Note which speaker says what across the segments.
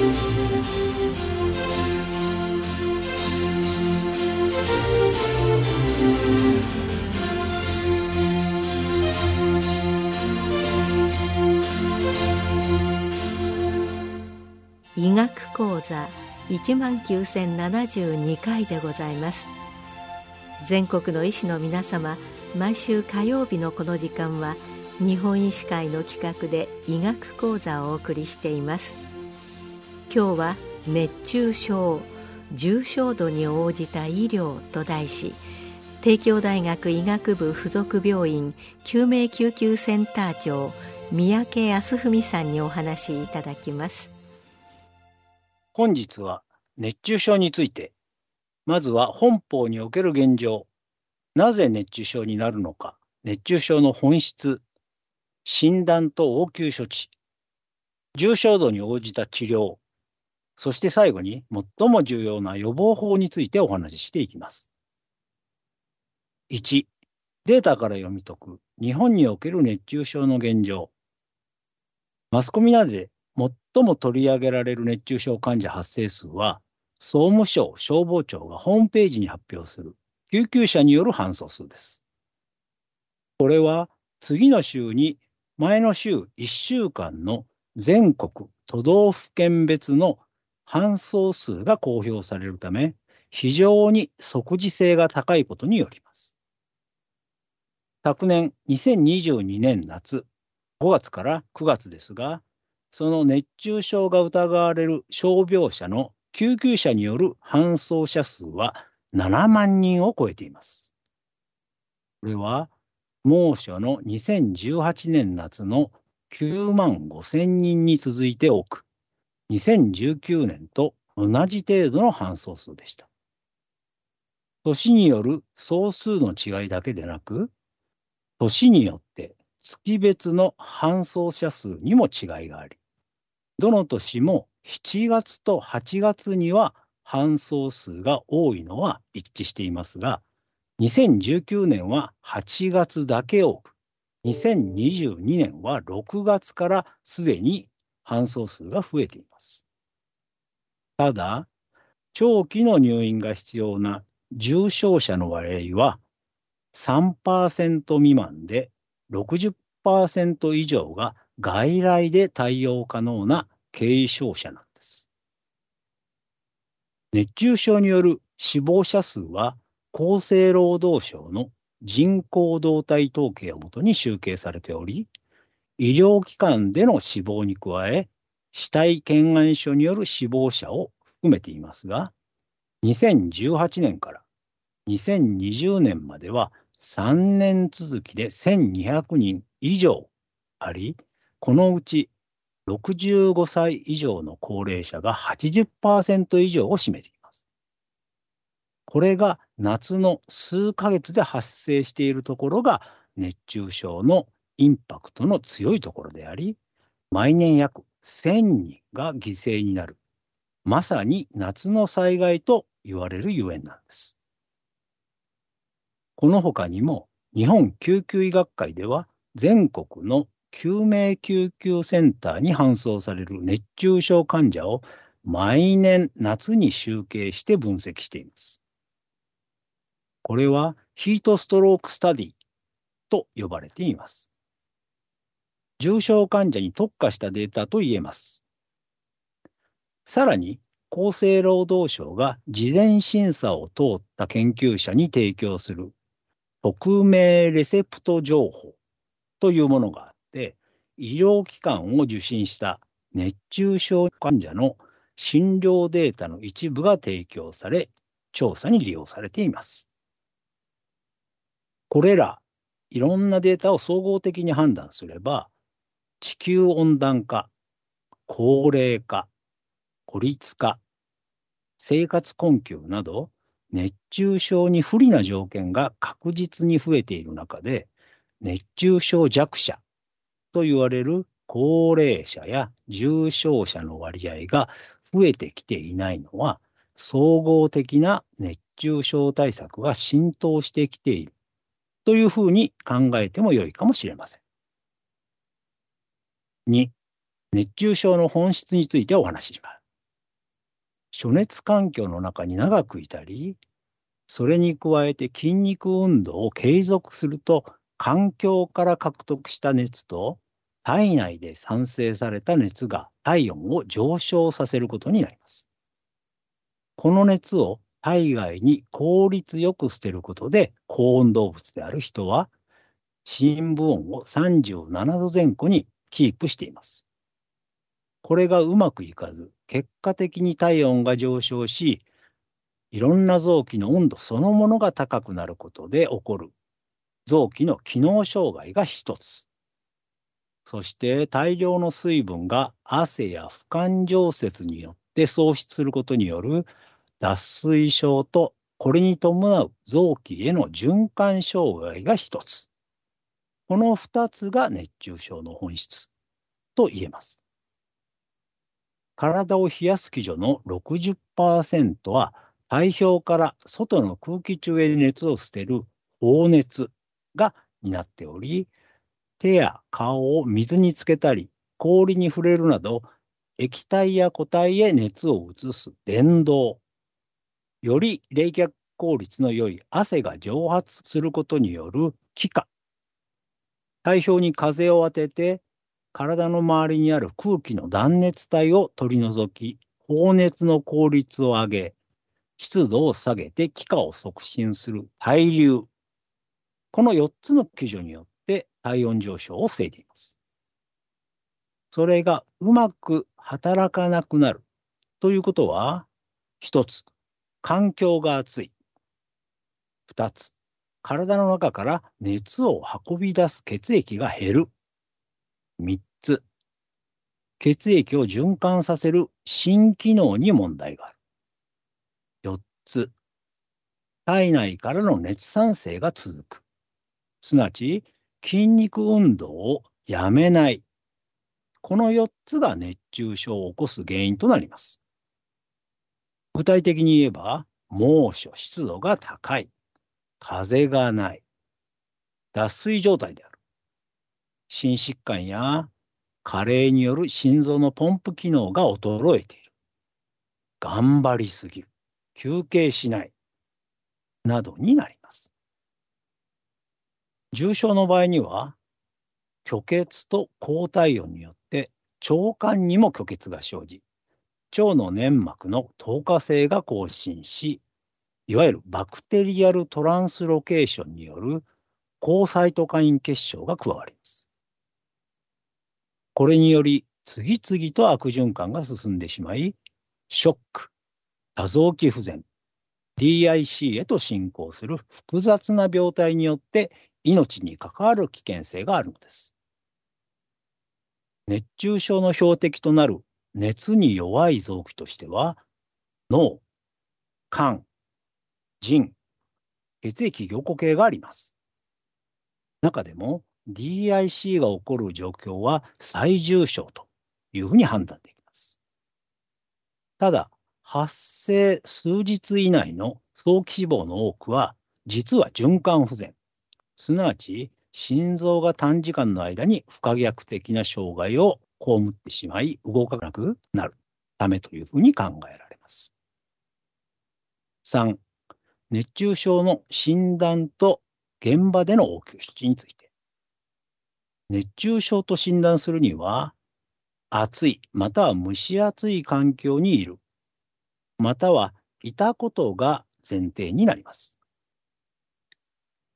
Speaker 1: 医学講座1万9072回でございます。全国の医師の皆様毎週火曜日のこの時間は日本医師会の企画で医学講座をお送りしています。今日は熱中症重症度に応じた医療と題し帝京大学医学部附属病院救命救急センター長三宅康文さんにお話しいただきます。
Speaker 2: 本日は熱中症について。まずは本邦における現状。なぜ熱中症になるのか。熱中症の本質。診断と応急処置。重症度に応じた治療。そして最後に最も重要な予防法についてお話ししていきます。1、データから読み解く日本における熱中症の現状。マスコミなどで最も取り上げられる熱中症患者発生数は、総務省消防庁がホームページに発表する救急車による搬送数です。これは次の週に前の週1週間の全国都道府県別の搬送数が公表されるため、非常に即時性が高いことによります。昨年2022年夏5月から9月ですが、その熱中症が疑われる傷病者の救急車による搬送者数は7万人を超えています。これは猛暑の2018年夏の9万5千人に続いて多く、2019年と同じ程度の搬送数でした。年による総数の違いだけでなく、年によって月別の搬送者数にも違いがあり、どの年も7月と8月には搬送数が多いのは一致していますが、2019年は8月だけ多く、2022年は6月からすでに搬送数が増えています。ただ、長期の入院が必要な重症者の割合は3%未満で60%以上が外来で対応可能な軽症者なんです。熱中症による死亡者数は厚生労働省の人口動態統計をもとに集計されており、医療機関での死亡に加え、死体検案書による死亡者を含めていますが、2018年から2020年までは3年続きで1200人以上あり、このうち65歳以上の高齢者が80%以上を占めています。これが夏の数ヶ月で発生しているところが熱中症のインパクトの強いところであり、毎年約1000人が犠牲になる、まさに夏の災害と言われるゆえんなんです。この他にも、日本救急医学会では、全国の救命救急センターに搬送される熱中症患者を毎年夏に集計して分析しています。これはヒートストロークスタディと呼ばれています。重症患者に特化したデータと言えます。さらに、厚生労働省が事前審査を通った研究者に提供する匿名レセプト情報というものがあって、医療機関を受診した熱中症患者の診療データの一部が提供され、調査に利用されています。これらいろんなデータを総合的に判断すれば、地球温暖化、高齢化、孤立化、生活困窮など、熱中症に不利な条件が確実に増えている中で、熱中症弱者と言われる高齢者や重症者の割合が増えてきていないのは、総合的な熱中症対策が浸透してきているというふうに考えてもよいかもしれません。2、熱中症の本質についてお話しします。暑熱環境の中に長くいたり、それに加えて筋肉運動を継続すると、環境から獲得した熱と体内で産生された熱が体温を上昇させることになります。この熱を体外に効率よく捨てることで高温動物である人は深部温を37度前後にキープしています。これがうまくいかず、結果的に体温が上昇し、いろんな臓器の温度そのものが高くなることで起こる臓器の機能障害が一つ。そして大量の水分が汗や不感蒸泄によって喪失することによる脱水症とこれに伴う臓器への循環障害が一つ。この二つが熱中症の本質と言えます。体を冷やす基準の60%は体表から外の空気中へ熱を捨てる放熱が担っており、手や顔を水につけたり、氷に触れるなど、液体や固体へ熱を移す電動。より冷却効率の良い汗が蒸発することによる気化。体表に風を当てて、体の周りにある空気の断熱体を取り除き、放熱の効率を上げ、湿度を下げて気化を促進する対流。この4つの基準によって体温上昇を防いでいます。それがうまく働かなくなるということは、一つ、環境が暑い。二つ、体の中から熱を運び出す血液が減る。三つ、血液を循環させる新機能に問題がある。四つ、体内からの熱産生が続く。すなわち、筋肉運動をやめない。この4つが熱中症を起こす原因となります。具体的に言えば、猛暑、湿度が高い、風がない、脱水状態である、心疾患や加齢による心臓のポンプ機能が衰えている、頑張りすぎる、休憩しない、などになります。重症の場合には、虚血と高体温によって腸管にも虚血が生じ、腸の粘膜の透過性が更新し、いわゆるバクテリアルトランスロケーションによる高サイトカイン結晶が加わります。これにより次々と悪循環が進んでしまい、ショック、多臓器不全、DIC へと進行する複雑な病態によって命に関わる危険性があるのです。熱中症の標的となる熱に弱い臓器としては、脳、肝、腎、血液凝固系があります。中でも DIC が起こる状況は最重症というふうに判断できます。ただ、発生数日以内の早期死亡の多くは、実は循環不全、すなわち心臓が短時間の間に不可逆的な障害を被ってしまい動かなくなるためというふうに考えられます。3、熱中症の診断と現場での応急処置について。熱中症と診断するには、暑いまたは蒸し暑い環境にいる、またはいたことが前提になります。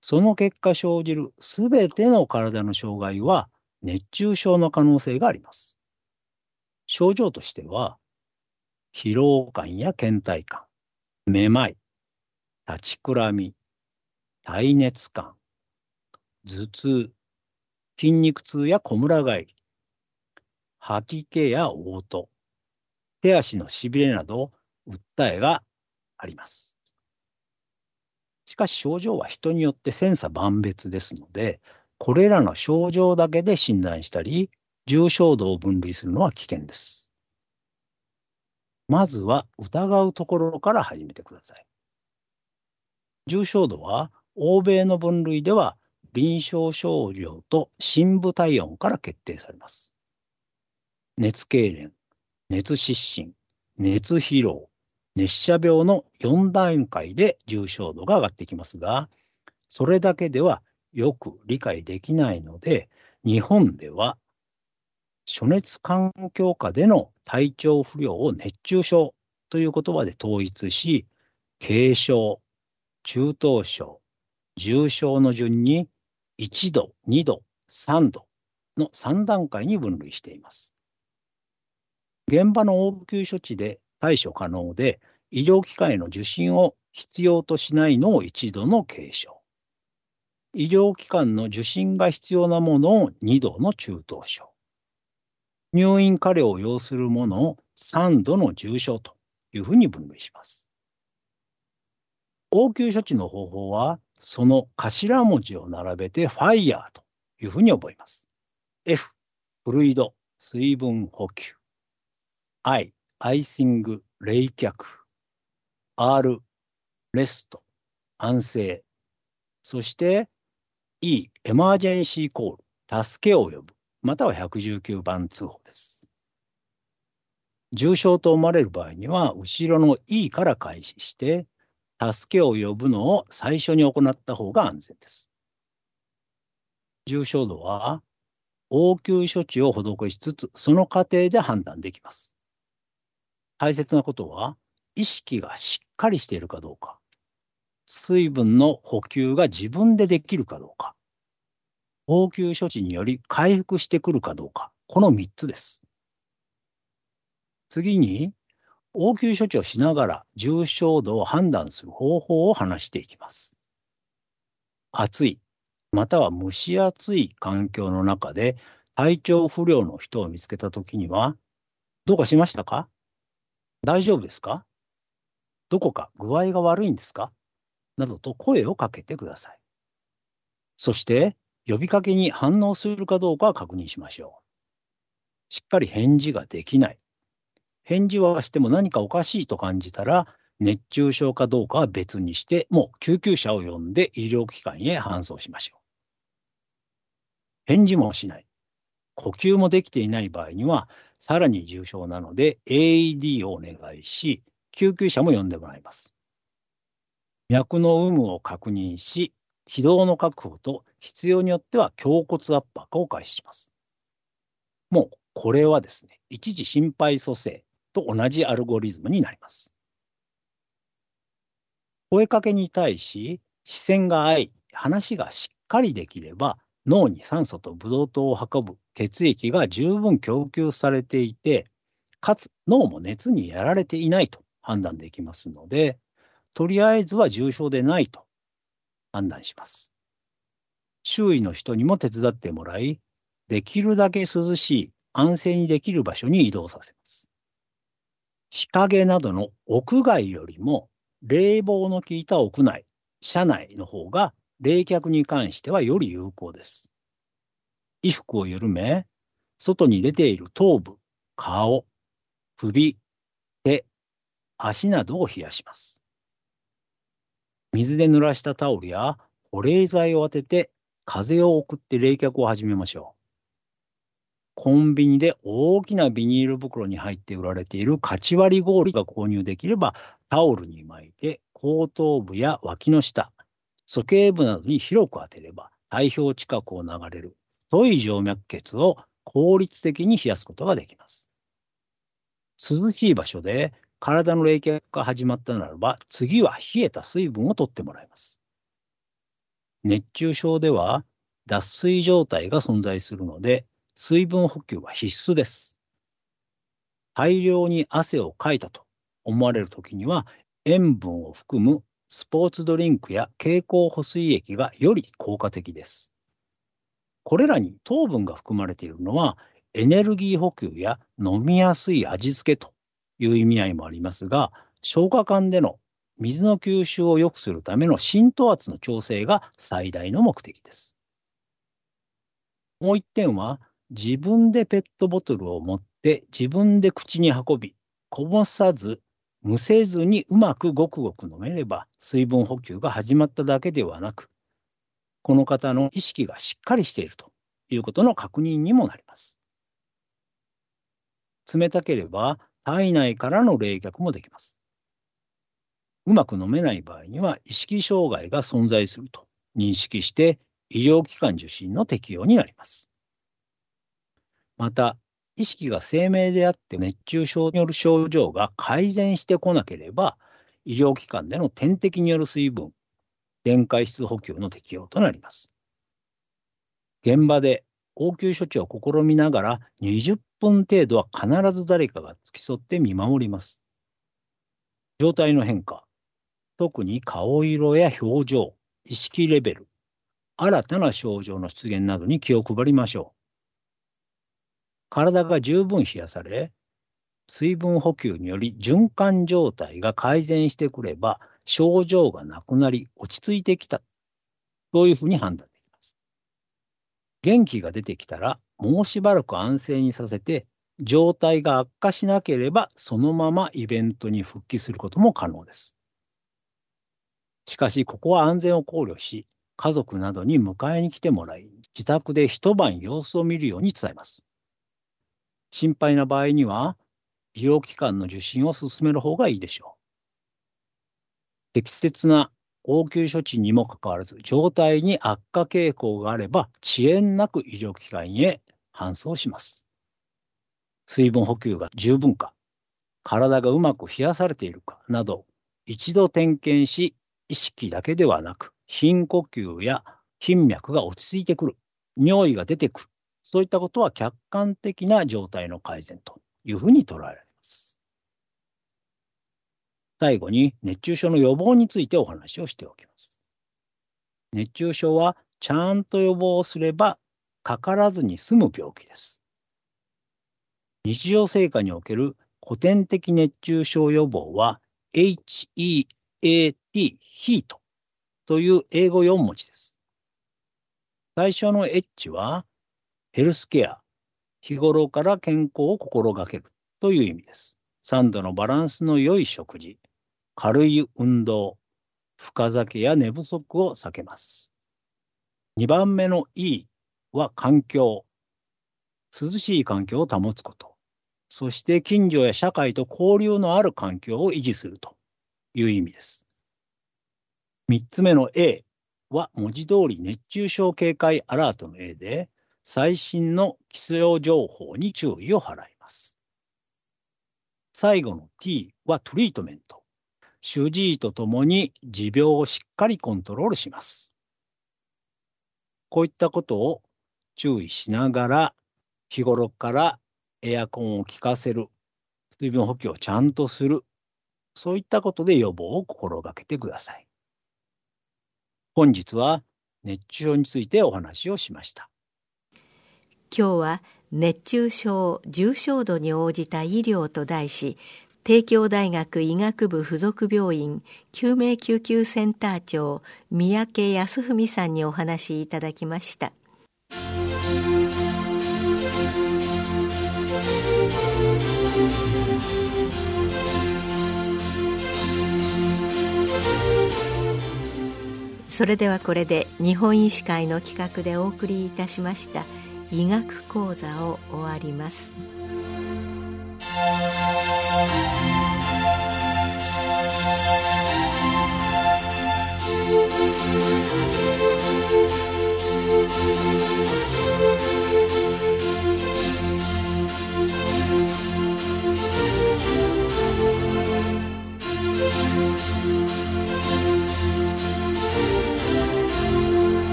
Speaker 2: その結果生じるすべての体の障害は熱中症の可能性があります。症状としては、疲労感や倦怠感、めまい、立ちくらみ、体熱感、頭痛、筋肉痛やこむら返り、吐き気や嘔吐、手足のしびれなど訴えがあります。しかし症状は人によって千差万別ですので、これらの症状だけで診断したり、重症度を分類するのは危険です。まずは疑うところから始めてください。重症度は欧米の分類では臨床症状と深部体温から決定されます。熱痙攣、熱失神、熱疲労、熱射病の4段階で重症度が上がってきますが、それだけではよく理解できないので、日本では暑熱環境下での体調不良を熱中症という言葉で統一し、軽症、中等症、重症の順に1度、2度、3度の3段階に分類しています。現場の応急処置で対処可能で、医療機関への受診を必要としないのを1度の軽症。医療機関の受診が必要なものを2度の中等症。入院過料を要するものを3度の重症というふうに分類します。応急処置の方法は、その頭文字を並べて FIRE というふうに覚えます。F、フルイド、水分補給。I、アイシング、冷却。R、レスト、安静。そして E、エマージェンシーコール、助けを呼ぶ。または119番通報です。重症と思われる場合には、後ろの E から開始して、助けを呼ぶのを最初に行った方が安全です。重症度は、応急処置を施しつつ、その過程で判断できます。大切なことは、意識がしっかりしているかどうか、水分の補給が自分でできるかどうか、応急処置により回復してくるかどうか、この3つです。次に、応急処置をしながら重症度を判断する方法を話していきます。暑い、または蒸し暑い環境の中で体調不良の人を見つけたときには、どうかしましたか？大丈夫ですか？どこか具合が悪いんですか？などと声をかけてください。そして、呼びかけに反応するかどうか確認しましょう。しっかり返事ができない。返事はしても何かおかしいと感じたら、熱中症かどうかは別にして、もう救急車を呼んで医療機関へ搬送しましょう。返事もしない。呼吸もできていない場合には、さらに重症なので AED をお願いし、救急車も呼んでもらいます。脈の有無を確認し、軌道の確保と必要によっては胸骨圧迫を開始します。もうこれはですね、一時心肺蘇生と同じアルゴリズムになります。声かけに対し、視線が合い、話がしっかりできれば、脳に酸素とブドウ糖を運ぶ血液が十分供給されていて、かつ脳も熱にやられていないと判断できますので、とりあえずは重症でないと判断します。周囲の人にも手伝ってもらい、できるだけ涼しい、安静にできる場所に移動させます。日陰などの屋外よりも冷房の効いた屋内、車内の方が冷却に関してはより有効です。衣服を緩め、外に出ている頭部、顔、首、手、足などを冷やします。水で濡らしたタオルや保冷剤を当てて風を送って冷却を始めましょう。コンビニで大きなビニール袋に入って売られているカチ割り氷が購入できればタオルに巻いて後頭部や脇の下、鼠径部などに広く当てれば体表近くを流れる太い静脈血を効率的に冷やすことができます。涼しい場所で体の冷却が始まったならば、次は冷えた水分を取ってもらいます。熱中症では脱水状態が存在するので、水分補給は必須です。大量に汗をかいたと思われるときには、塩分を含むスポーツドリンクや経口補水液がより効果的です。これらに糖分が含まれているのは、エネルギー補給や飲みやすい味付けという意味合いもありますが、消化管での水の吸収を良くするための浸透圧の調整が最大の目的です。もう一点は、自分でペットボトルを持って自分で口に運び、こぼさず、むせずにうまくごくごく飲めれば水分補給が始まっただけではなく、この方の意識がしっかりしているということの確認にもなります。冷たければ体内からの冷却もできます。うまく飲めない場合には意識障害が存在すると認識して医療機関受診の適用になります。また、意識が生命であって熱中症による症状が改善してこなければ、医療機関での点滴による水分、電解質補給の適用となります。現場で応急処置を試みながら20分程度は必ず誰かが付き添って見守ります。状態の変化、特に顔色や表情、意識レベル、新たな症状の出現などに気を配りましょう。体が十分冷やされ、水分補給により循環状態が改善してくれば、症状がなくなり落ち着いてきた。そういうふうに判断できます。元気が出てきたら、もうしばらく安静にさせて、状態が悪化しなければ、そのままイベントに復帰することも可能です。しかし、ここは安全を考慮し、家族などに迎えに来てもらい、自宅で一晩様子を見るように伝えます。心配な場合には、医療機関の受診を進める方がいいでしょう。適切な応急処置にもかかわらず、状態に悪化傾向があれば、遅延なく医療機関へ搬送します。水分補給が十分か、体がうまく冷やされているかなど、一度点検し、意識だけではなく、貧呼吸や頻脈が落ち着いてくる、尿意が出てくる、そういったことは客観的な状態の改善というふうに捉えられます。最後に熱中症の予防についてお話をしておきます。熱中症はちゃんと予防すればかからずに済む病気です。日常生活における古典的熱中症予防は HEAT、ヒートという英語4文字です。最初の H はヘルスケア、日頃から健康を心がけるという意味です。3度のバランスの良い食事、軽い運動、深酒や寝不足を避けます。2番目の E は環境、涼しい環境を保つこと、そして近所や社会と交流のある環境を維持するという意味です。3つ目の A は文字通り熱中症警戒アラートの A で、最新の気象情報に注意を払います。最後の T はトリートメント。主治医とともに持病をしっかりコントロールします。こういったことを注意しながら、日頃からエアコンを効かせる、水分補給をちゃんとする、そういったことで予防を心がけてください。本日は熱中症についてお話をしました。
Speaker 1: 今日は熱中症重症度に応じた医療と題し帝京大学医学部附属病院救命救急センター長三宅康文さんにお話しいただきました。それではこれで日本医師会の企画でお送りいたしました「医学講座を終わります。